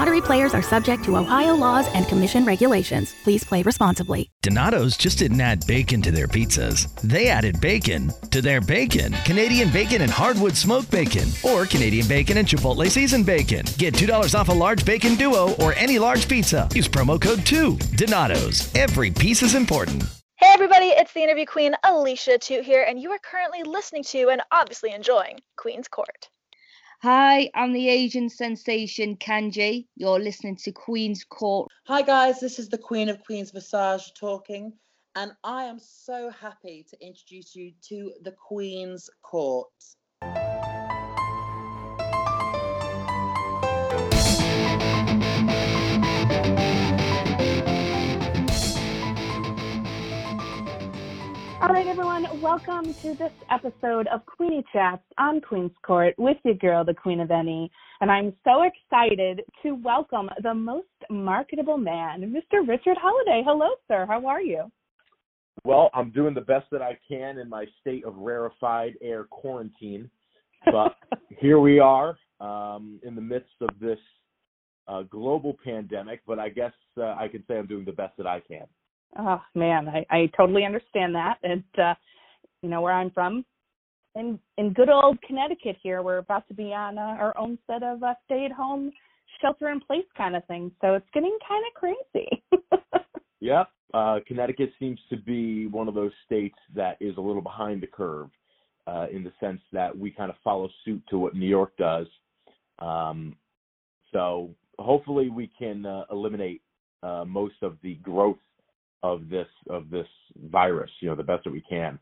Lottery players are subject to Ohio laws and commission regulations. Please play responsibly. Donato's just didn't add bacon to their pizzas. They added bacon to their bacon. Canadian bacon and hardwood smoked bacon, or Canadian bacon and Chipotle seasoned bacon. Get $2 off a large bacon duo or any large pizza. Use promo code 2. Donato's. Every piece is important. Hey everybody, it's the interview queen Alicia Atout here, and you are currently listening to and obviously enjoying Queen's Court. Hi, I'm the Asian sensation Kanji. You're listening to Queen's Court. Hi guys, this is the Queen of Queens Visage talking, and I am so happy to introduce you to the Queen's Court. All right, everyone, welcome to this episode of Queeny Chats on Queen's Court with your girl, the Queen of NE. And I'm so excited to welcome the most marketable man, Mr. Richard Holliday. Hello, sir. How are you? Well, I'm doing the best that I can in my state of rarefied air quarantine. But here we are um, in the midst of this uh, global pandemic. But I guess uh, I can say I'm doing the best that I can. Oh man, I, I totally understand that. And uh, you know where I'm from, in in good old Connecticut here, we're about to be on uh, our own set of uh, stay-at-home, shelter-in-place kind of thing. So it's getting kind of crazy. Yep. Uh, Connecticut seems to be one of those states that is a little behind the curve uh, in the sense that we kind of follow suit to what New York does. Um, so hopefully we can uh, eliminate uh, most of the growth of this of this virus, you know, the best that we can.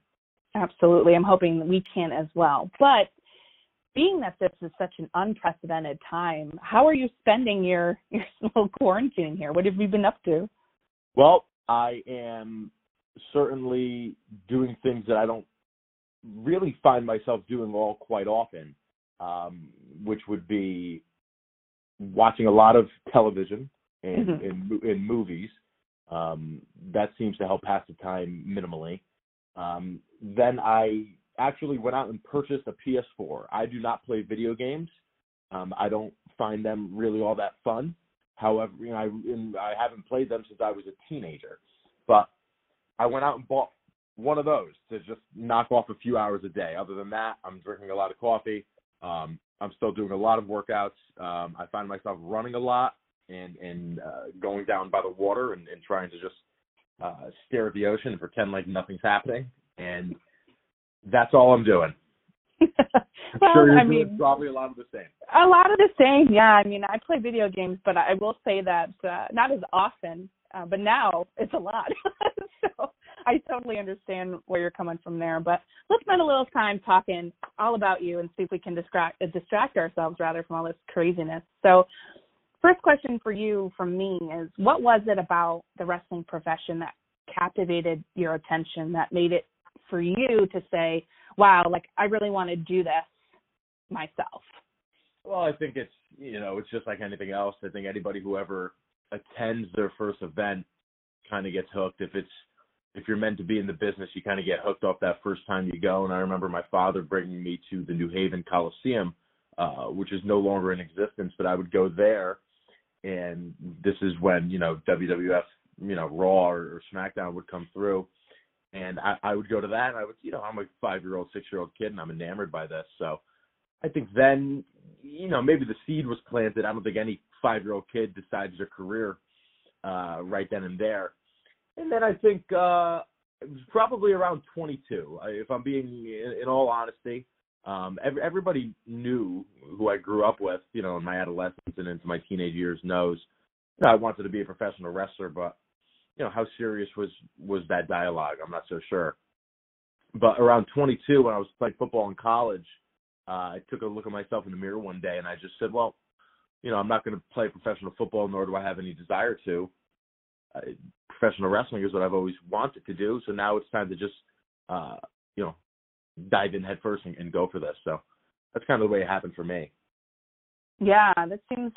Absolutely. I'm hoping we can as well. But being that this is such an unprecedented time, how are you spending your your little quarantine here? What have you been up to? Well, I am certainly doing things that I don't really find myself doing all quite often, um, which would be watching a lot of television and Mhm. in, in movies. Um, that seems to help pass the time minimally. Um, then I actually went out and purchased a PS4. I do not play video games. Um, I don't find them really all that fun. However, you know, I and I haven't played them since I was a teenager. But I went out and bought one of those to just knock off a few hours a day. Other than that, I'm drinking a lot of coffee. Um, I'm still doing a lot of workouts. Um, I find myself running a lot and and uh, going down by the water and, and trying to just uh, stare at the ocean and pretend like nothing's happening. And that's all I'm doing. I'm well, sure you're I mean, probably a lot of the same. a lot of the same. Yeah, I mean, I play video games, but I will say that uh, not as often. Uh, but now it's a lot. so I totally understand where you're coming from there. But let's spend a little time talking all about you and see if we can distract uh, distract ourselves rather from all this craziness. So, first question for you from me is, what was it about the wrestling profession that captivated your attention that made it for you to say, "Wow, like I really want to do this myself." Well, I think it's you know it's just like anything else. I think anybody who ever attends their first event kind of gets hooked. If it's if you're meant to be in the business, you kind of get hooked off that first time you go. And I remember my father bringing me to the New Haven Coliseum, uh, which is no longer in existence, but I would go there, and this is when you know WWF, you know Raw or, or SmackDown would come through, and I, I would go to that, and I would you know I'm a five year old, six year old kid, and I'm enamored by this, so. I think then, you know, maybe the seed was planted. I don't think any five year old kid decides their career uh, right then and there. And then I think uh, it was probably around 22. If I'm being, in, in all honesty, um, every, everybody knew who I grew up with, you know, in my adolescence and into my teenage years knows. You know, I wanted to be a professional wrestler, but you know, how serious was was that dialogue? I'm not so sure. But around 22, when I was playing football in college, uh, I took a look at myself in the mirror one day and I just said, well, you know, I'm not going to play professional football, nor do I have any desire to. Uh, professional wrestling is what I've always wanted to do. So now it's time to just, uh, you know, dive in headfirst and, and go for this. So that's kind of the way it happened for me. Yeah, that seems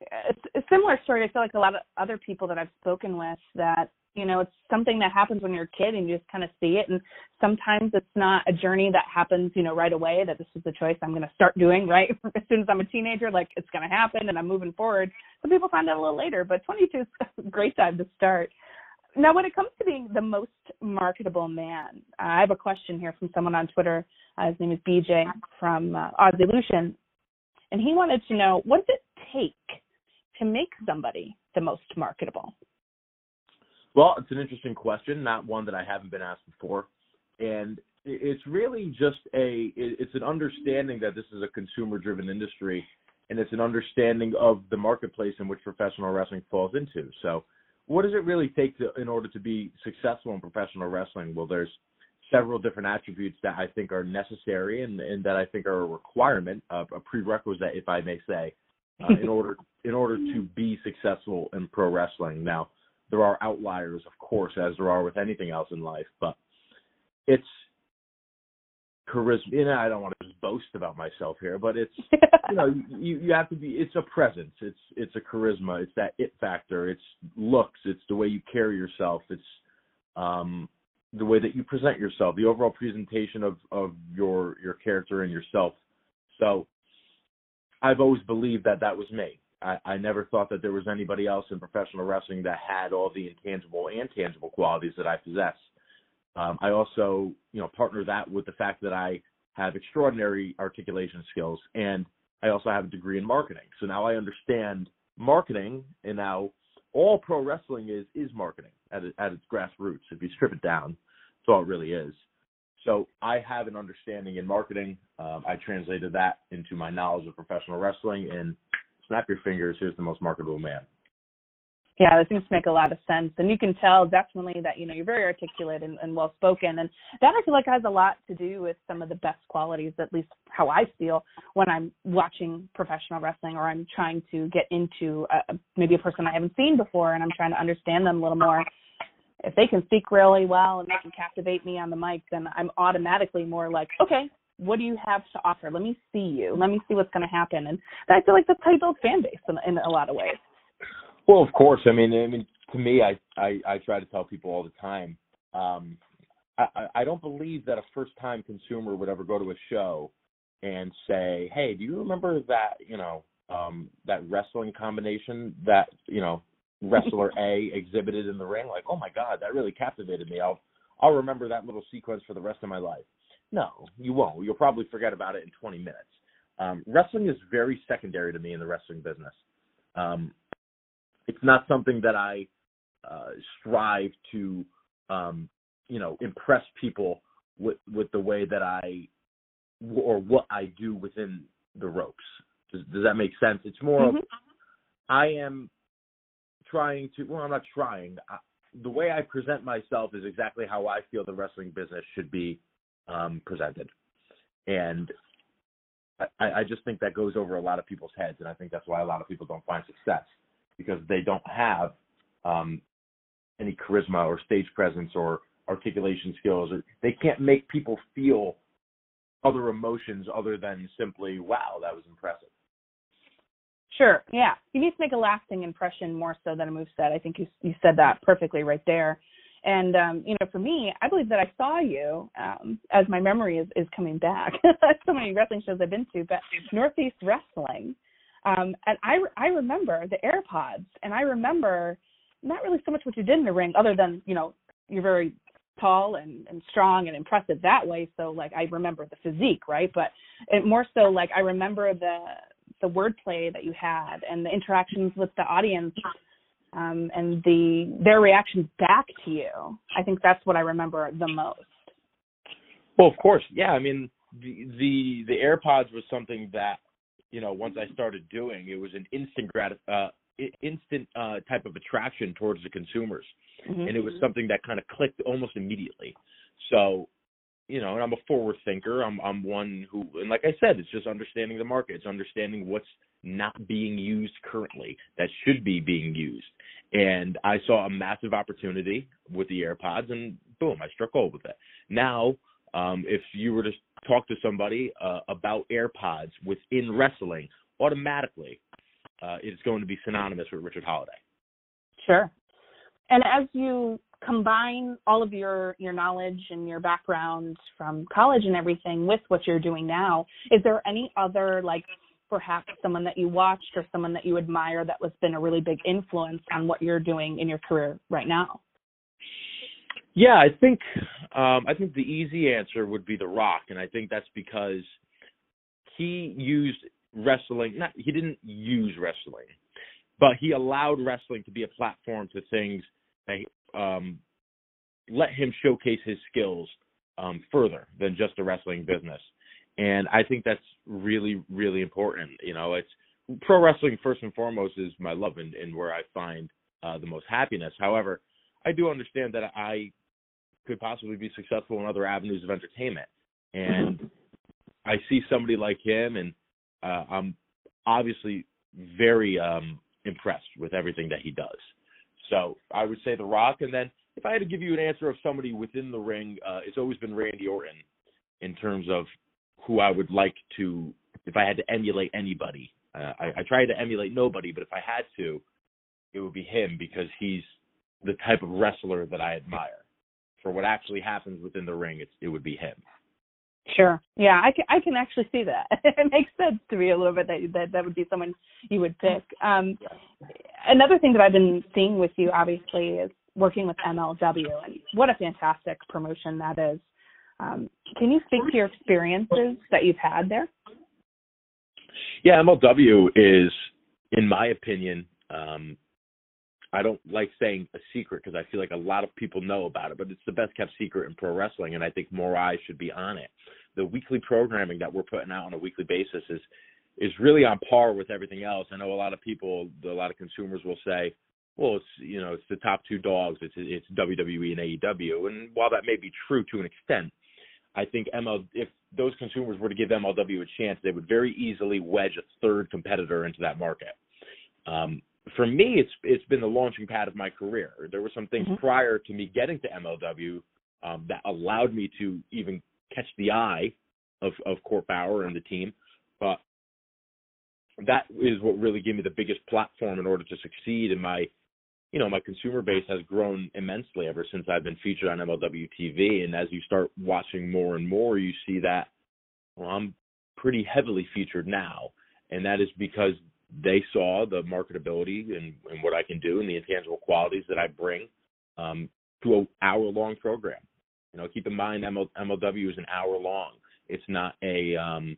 it's a similar story. I feel like a lot of other people that I've spoken with that you know it's something that happens when you're a kid and you just kind of see it and sometimes it's not a journey that happens you know right away that this is the choice i'm going to start doing right as soon as i'm a teenager like it's going to happen and i'm moving forward some people find out a little later but 22 is a great time to start now when it comes to being the most marketable man i have a question here from someone on twitter uh, his name is bj from uh, Lucian, and he wanted to know what does it take to make somebody the most marketable well, it's an interesting question, not one that I haven't been asked before. And it's really just a it's an understanding that this is a consumer driven industry and it's an understanding of the marketplace in which professional wrestling falls into. So, what does it really take to, in order to be successful in professional wrestling? Well, there's several different attributes that I think are necessary and, and that I think are a requirement, uh, a prerequisite, if I may say, uh, in order in order to be successful in pro wrestling. Now, there are outliers, of course, as there are with anything else in life, but it's charisma. You know, I don't want boast about myself here, but it's you know you you have to be. It's a presence. It's it's a charisma. It's that it factor. It's looks. It's the way you carry yourself. It's um the way that you present yourself. The overall presentation of of your your character and yourself. So I've always believed that that was me. I, I never thought that there was anybody else in professional wrestling that had all the intangible and tangible qualities that I possess. Um, I also, you know, partner that with the fact that I have extraordinary articulation skills and I also have a degree in marketing. So now I understand marketing and now all pro wrestling is is marketing at, at its grassroots. If you strip it down, that's all it really is. So I have an understanding in marketing. Um, I translated that into my knowledge of professional wrestling, and snap your fingers, here's the most marketable man. Yeah, that seems to make a lot of sense. And you can tell definitely that, you know, you're very articulate and, and well spoken. And that I feel like has a lot to do with some of the best qualities, at least how I feel when I'm watching professional wrestling or I'm trying to get into a, maybe a person I haven't seen before and I'm trying to understand them a little more. If they can speak really well and they can captivate me on the mic, then I'm automatically more like, okay, what do you have to offer? Let me see you. Let me see what's going to happen. And I feel like that's how you build fan base in, in a lot of ways. Well, of course. I mean, I mean, to me, I I, I try to tell people all the time. Um, I, I don't believe that a first-time consumer would ever go to a show and say, "Hey, do you remember that? You know, um, that wrestling combination that you know wrestler A exhibited in the ring? Like, oh my God, that really captivated me. I'll I'll remember that little sequence for the rest of my life." No, you won't. You'll probably forget about it in 20 minutes. Um, wrestling is very secondary to me in the wrestling business. Um, it's not something that I uh, strive to, um, you know, impress people with with the way that I or what I do within the ropes. Does, does that make sense? It's more mm-hmm. of I am trying to. Well, I'm not trying. I, the way I present myself is exactly how I feel the wrestling business should be um, presented. And I, I just think that goes over a lot of people's heads, and I think that's why a lot of people don't find success because they don't have um, any charisma or stage presence or articulation skills, or they can't make people feel other emotions other than simply, "Wow, that was impressive." Sure. Yeah. You need to make a lasting impression more so than a move set. I think you you said that perfectly right there. And um, you know, for me, I believe that I saw you um, as my memory is, is coming back. so many wrestling shows I've been to, but Northeast Wrestling. Um, and I I remember the AirPods, and I remember not really so much what you did in the ring, other than you know you're very tall and, and strong and impressive that way. So like I remember the physique, right? But it more so like I remember the the wordplay that you had and the interactions with the audience um, and the their reactions back to you. I think that's what I remember the most. Well, of course, yeah. I mean, the the the AirPods was something that you know once I started doing, it was an instant grat uh, instant uh, type of attraction towards the consumers, mm-hmm. and it was something that kind of clicked almost immediately. So you know, and I'm a forward thinker. I'm I'm one who, and like I said, it's just understanding the market. It's understanding what's not being used currently that should be being used. And I saw a massive opportunity with the AirPods, and boom, I struck gold with it. Now, um, if you were to talk to somebody uh, about AirPods within wrestling, automatically uh, it's going to be synonymous with Richard Holliday. Sure. And as you combine all of your your knowledge and your background from college and everything with what you're doing now, is there any other like perhaps someone that you watched or someone that you admire that was been a really big influence on what you're doing in your career right now? Yeah, I think um, I think the easy answer would be The Rock, and I think that's because he used wrestling. Not he didn't use wrestling, but he allowed wrestling to be a platform to things that um, let him showcase his skills um, further than just the wrestling business. And I think that's really, really important. You know, it's pro wrestling first and foremost is my love and, and where I find uh, the most happiness. However, I do understand that I could possibly be successful in other avenues of entertainment. And I see somebody like him, and uh, I'm obviously very um, impressed with everything that he does. So I would say The Rock, and then if I had to give you an answer of somebody within the ring, uh, it's always been Randy Orton in terms of who I would like to, if I had to emulate anybody. Uh, I, I try to emulate nobody, but if I had to, it would be him because he's the type of wrestler that I admire. For what actually happens within the ring, it's, it would be him. Sure. Yeah, I can I can actually see that. it makes sense to me a little bit that that that would be someone you would pick. Um, another thing that I've been seeing with you, obviously, is working with MLW, and what a fantastic promotion that is. Um, can you speak to your experiences that you've had there? Yeah, MLW is, in my opinion, um, I don't like saying a secret because I feel like a lot of people know about it, but it's the best kept secret in pro wrestling, and I think more eyes should be on it. The weekly programming that we're putting out on a weekly basis is is really on par with everything else. I know a lot of people, a lot of consumers will say, "Well, it's you know, it's the top two dogs. It's it's WWE and AEW." And while that may be true to an extent, I think ML if those consumers were to give MLW a chance, they would very easily wedge a third competitor into that market. Um, for me, it's it's been the launching pad of my career. There were some things mm-hmm. prior to me getting to MLW um, that allowed me to even catch the eye of of Court Bauer and the team, but that is what really gave me the biggest platform in order to succeed. And my, you know, my consumer base has grown immensely ever since I've been featured on MLW TV. And as you start watching more and more, you see that well, I'm pretty heavily featured now, and that is because they saw the marketability and, and what I can do and the intangible qualities that I bring um, to an hour long program. You know, keep in mind ML, MLW is an hour long. It's not a um,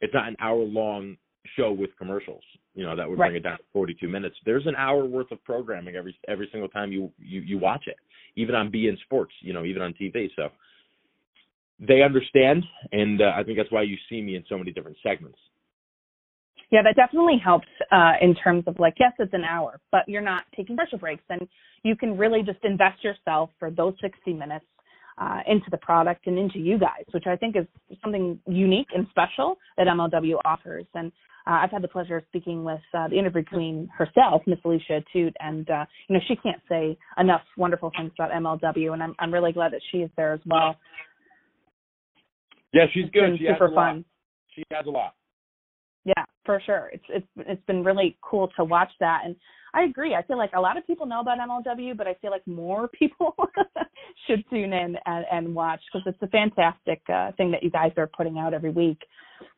it's not an hour long show with commercials. You know that would bring right. it down to 42 minutes. There's an hour worth of programming every every single time you you, you watch it, even on beIN Sports. You know, even on TV. So they understand, and uh, I think that's why you see me in so many different segments. Yeah, that definitely helps uh, in terms of like, yes, it's an hour, but you're not taking commercial breaks, and you can really just invest yourself for those 60 minutes uh, into the product and into you guys, which I think is something unique and special that MLW offers. And uh, I've had the pleasure of speaking with uh, the interview queen herself, Miss Alicia Atout, and uh, you know she can't say enough wonderful things about MLW, and I'm I'm really glad that she is there as well. Yeah, she's it's good. She super has a fun. Lot. She has a lot. Yeah, for sure. It's it's it's been really cool to watch that, and I agree. I feel like a lot of people know about MLW, but I feel like more people should tune in and, and watch because it's a fantastic uh, thing that you guys are putting out every week.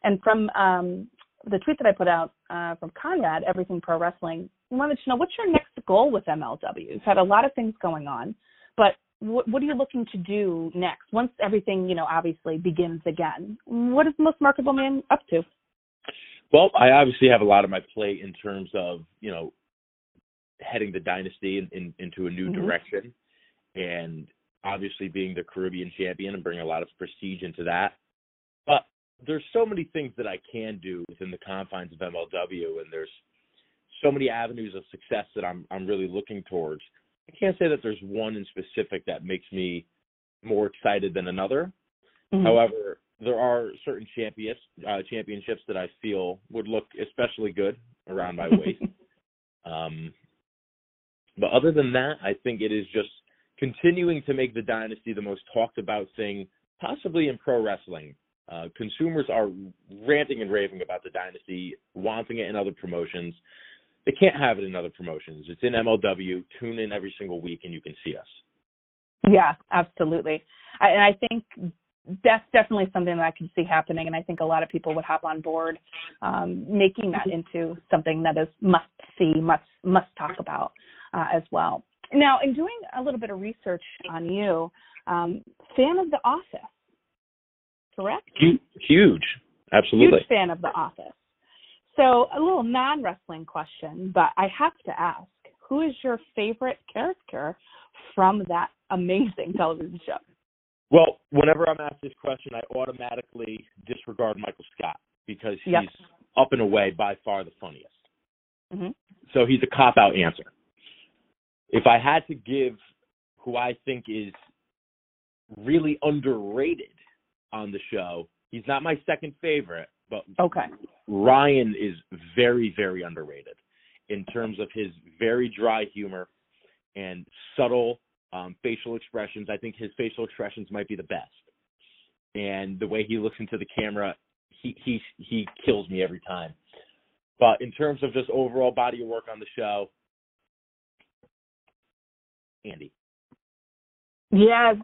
And from um, the tweet that I put out uh, from Conrad, Everything Pro Wrestling, wanted to know what's your next goal with MLW. You've had a lot of things going on, but what, what are you looking to do next once everything, you know, obviously begins again? What is the most marketable man up to? Well, I obviously have a lot on my plate in terms of you know heading the dynasty in, in, into a new mm-hmm. direction, and obviously being the Caribbean champion and bringing a lot of prestige into that. But there's so many things that I can do within the confines of MLW, and there's so many avenues of success that I'm I'm really looking towards. I can't say that there's one in specific that makes me more excited than another. Mhm. However, there are certain champions uh, championships that I feel would look especially good around my waist. um, but other than that, I think it is just continuing to make the dynasty the most talked about thing possibly in pro wrestling. Uh, consumers are ranting and raving about the dynasty, wanting it in other promotions. They can't have it in other promotions. It's in MLW. Tune in every single week and you can see us. Yeah, absolutely. I, and I think that's definitely something that I can see happening, and I think a lot of people would hop on board, um, making that into something that is must see, must must talk about uh, as well. Now, in doing a little bit of research on you, um, fan of The Office, correct? Huge. Absolutely. Huge fan of The Office. So, a little non wrestling question, but I have to ask who is your favorite character from that amazing television show? Well, whenever I'm asked this question, I automatically disregard Michael Scott because he's Yep. up and away by far the funniest. hmm So he's a cop out answer. If I had to give who I think is really underrated on the show, he's not my second favorite, but Okay. Ryan is very, very underrated in terms of his very dry humor and subtle um, facial expressions. I think his facial expressions might be the best. And the way he looks into the camera, he he he kills me every time. But in terms of just overall body of work on the show, Andy. Yes.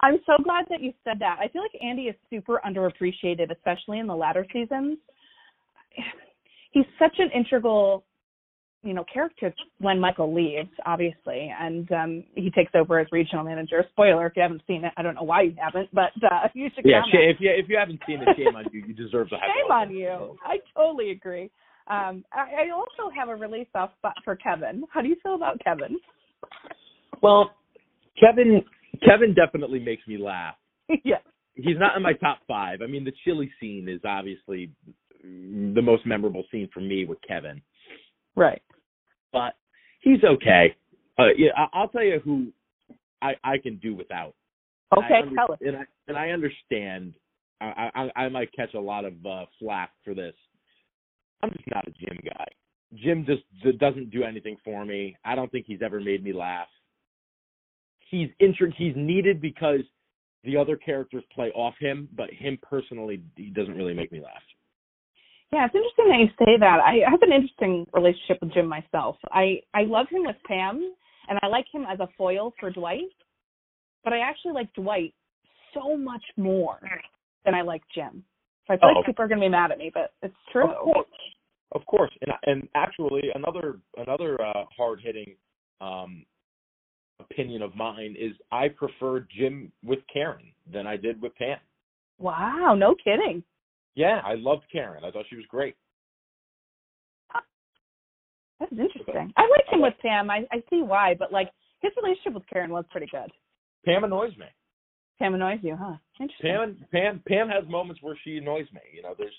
I'm so glad that you said that. I feel like Andy is super underappreciated, especially in the latter seasons. He's such an integral, you know, character when Michael leaves, obviously, and um he takes over as regional manager. Spoiler if you haven't seen it. I don't know why you haven't, but uh you should Yeah, sh- if you if you haven't seen it, shame on you. You deserve to have Shame on you. I totally agree. Um, I, I also have a really soft spot for Kevin. How do you feel about Kevin? Well, Kevin Kevin definitely makes me laugh. yeah. he's not in my top five. I mean, the chili scene is obviously the most memorable scene for me with Kevin, Right. But he's okay. Uh, yeah, I- I'll tell you who I I can do without. Okay, I under- tell us. And I and I understand. I I, I might catch a lot of uh, flack for this. I'm just not a Jim guy. Jim just doesn't do anything for me. I don't think he's ever made me laugh. He's inter- he's needed because the other characters play off him, but him personally, he doesn't really make me laugh. Yeah, it's interesting that you say that. I have an interesting relationship with Jim myself. I I love him with Pam, and I like him as a foil for Dwight. But I actually like Dwight so much more than I like Jim. So I feel Oh. like people are going to be mad at me, but it's true. Of course, of course, and and actually another another uh, hard hitting um, opinion of mine is I prefer Jim with Karen than I did with Pam. Wow, no kidding. Yeah, I loved Karen. I thought she was great. That's interesting. I like him with Pam. I I see why, but like his relationship with Karen was pretty good. Pam annoys me. Pam annoys you, huh? Interesting. Pam Pam Pam has moments where she annoys me. You know, there's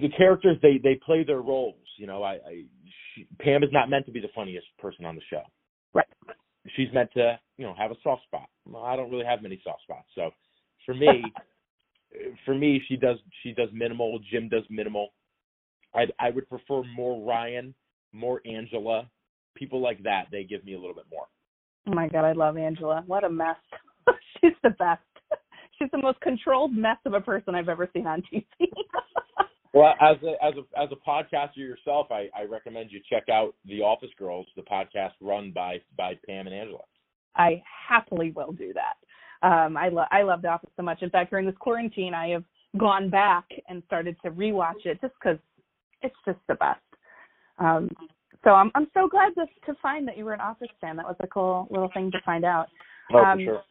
the characters they they play their roles. You know, I, I she, Pam is not meant to be the funniest person on the show. Right. She's meant to you know have a soft spot. Well, I don't really have many soft spots, so for me, for me she does she does minimal. Jim does minimal. I I would prefer more Ryan, more Angela, people like that. They give me a little bit more. Oh my god, I love Angela. What a mess. She's the best. She's the most controlled mess of a person I've ever seen on TV. Well, as a as a as a podcaster yourself, I, I recommend you check out The Office Girls, the podcast run by by Pam and Angela. I happily will do that. Um, I love I love The Office so much. In fact, during this quarantine, I have gone back and started to rewatch it just because it's just the best. Um, so I'm I'm so glad to to find that you were an Office fan. That was a cool little thing to find out. Oh, Um, for sure.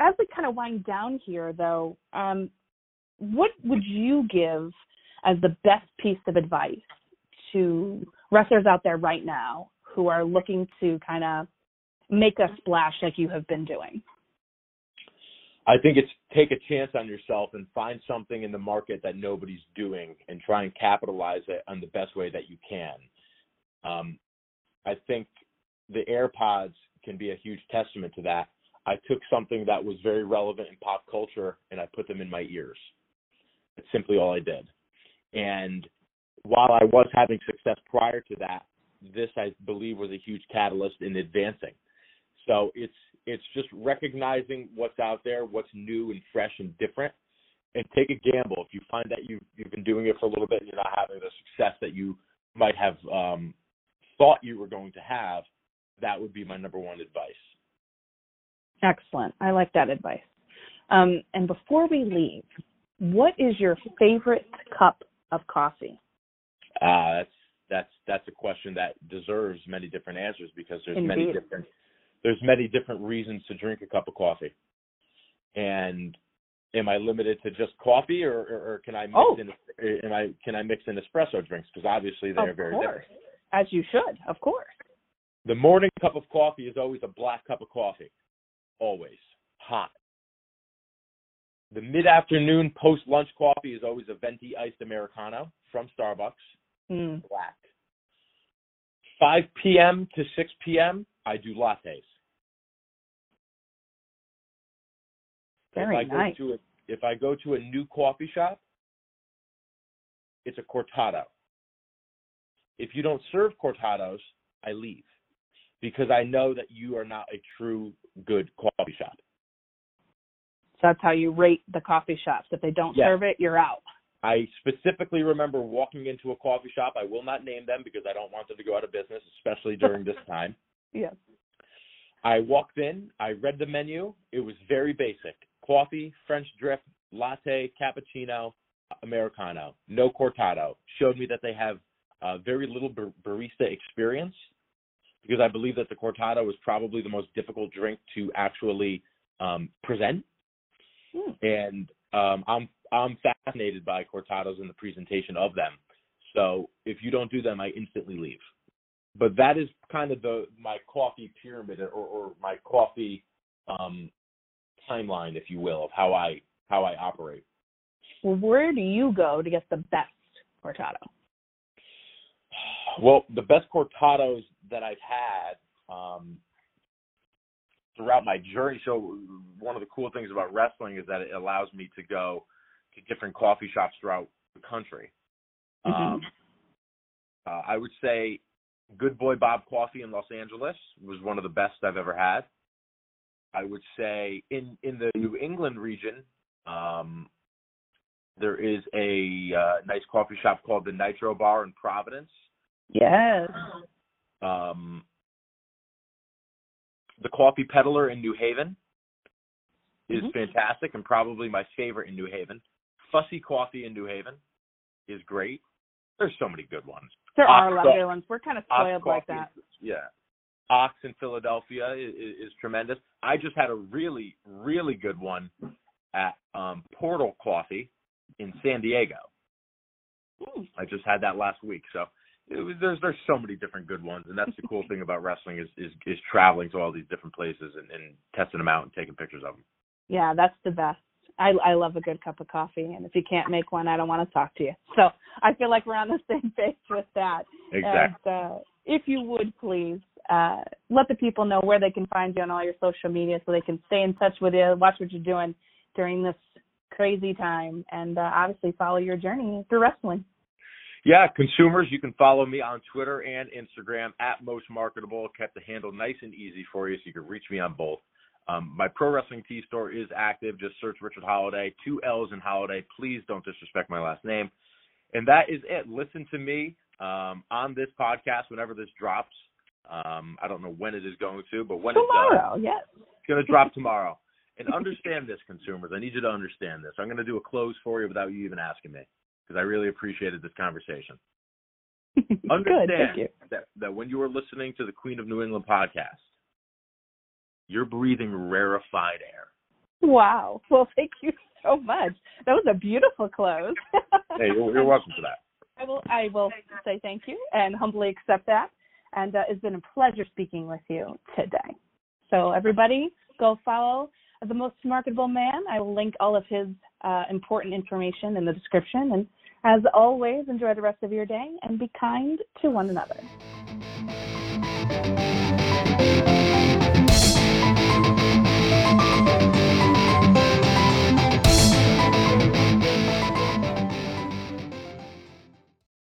as we kind of wind down here, though, um, what would you give as the best piece of advice to wrestlers out there right now who are looking to kind of make a splash like you have been doing? I think it's take a chance on yourself and find something in the market that nobody's doing and try and capitalize it on the best way that you can. Um, I think the AirPods can be a huge testament to that. I took something that was very relevant in pop culture and I put them in my ears. That's simply all I did. And while I was having success prior to that, this I believe was a huge catalyst in advancing. So it's it's just recognizing what's out there, what's new and fresh and different, and take a gamble. If you find that you you've been doing it for a little bit and you're not having the success that you might have um, thought you were going to have, that would be my number one advice. Excellent. I like that advice. Um, and before we leave, what is your favorite cup of coffee? Uh, that's that's that's a question that deserves many different answers because there's Indeed. many different there's many different reasons to drink a cup of coffee. And am I limited to just coffee, or, or, or can I mix Oh. in am I can I mix in espresso drinks? Because obviously they're of very course. different. As you should, of course. The morning cup of coffee is always a black cup of coffee, always hot. The mid-afternoon post-lunch coffee is always a venti iced americano from Starbucks, Mm. black. 5 p.m. to 6 p.m. I do lattes. Very if I nice. Go to a, if I go to a new coffee shop, it's a cortado. If you don't serve cortados, I leave because I know that you are not a true good coffee shop. So that's how you rate the coffee shops. If they don't Yes. serve it, you're out. I specifically remember walking into a coffee shop. I will not name them because I don't want them to go out of business, especially during this time. Yes. I walked in, I read the menu. It was very basic coffee, French drip, latte, cappuccino, Americano, no cortado. Showed me that they have uh, very little bar- barista experience because I believe that the cortado is probably the most difficult drink to actually um, present. Hmm. And um, I'm I'm fascinated by cortados and the presentation of them. So if you don't do them, I instantly leave but that is kind of the my coffee pyramid or, or my coffee um timeline if you will of how i how i operate Well, where do you go to get the best cortado? well the best cortados that i've had um throughout my journey so one of the cool things about wrestling is that it allows me to go to different coffee shops throughout the country Mhm. um uh, i would say good boy bob coffee in los angeles was one of the best i've ever had I would say in in the New England region, um, there is a uh, nice coffee shop called the Nitro Bar in Providence. Yes. Um, the Coffee Peddler in New Haven is Mhm. fantastic and probably my favorite in New Haven. Fussy Coffee in New Haven is great. There's so many good ones. There are a lot of good ones. We're kind of spoiled like that. yeah. Ox in Philadelphia is, is tremendous. I just had a really, really good one at um, Portal Coffee in San Diego. I just had that last week. So it was, there's there's so many different good ones, and that's the cool thing about wrestling is is, is traveling to all these different places and, and testing them out and taking pictures of them. Yeah, that's the best. I I love a good cup of coffee, and if you can't make one, I don't want to talk to you. So I feel like we're on the same page with that. Exactly. And uh, if you would please uh, let the people know where they can find you on all your social media, so they can stay in touch with you, watch what you're doing during this crazy time, and uh, obviously follow your journey through wrestling. Yeah, consumers, you can follow me on Twitter and Instagram at most marketable. Kept the handle nice and easy for you, so you can reach me on both. Um, my pro wrestling tee store is active. Just search Richard Holliday, two L's in Holliday. Please don't disrespect my last name. And that is it. Listen to me um, on this podcast whenever this drops. Um, I don't know when it is going to, but when it does, Tomorrow, yes. it's going to drop tomorrow. And understand this, consumers. I need you to understand this. I'm going to do a close for you without you even asking me because I really appreciated this conversation. Understand Good, thank you. that that when you are listening to the Queen of New England podcast, you're breathing rarefied air. Wow. Well, thank you so much. That was a beautiful close. Hey, you're, you're welcome for that. I will I will say thank you and humbly accept that. And uh, it's been a pleasure speaking with you today. So everybody, go follow the most marketable man. I will link all of his uh, important information in the description. And as always, enjoy the rest of your day and be kind to one another.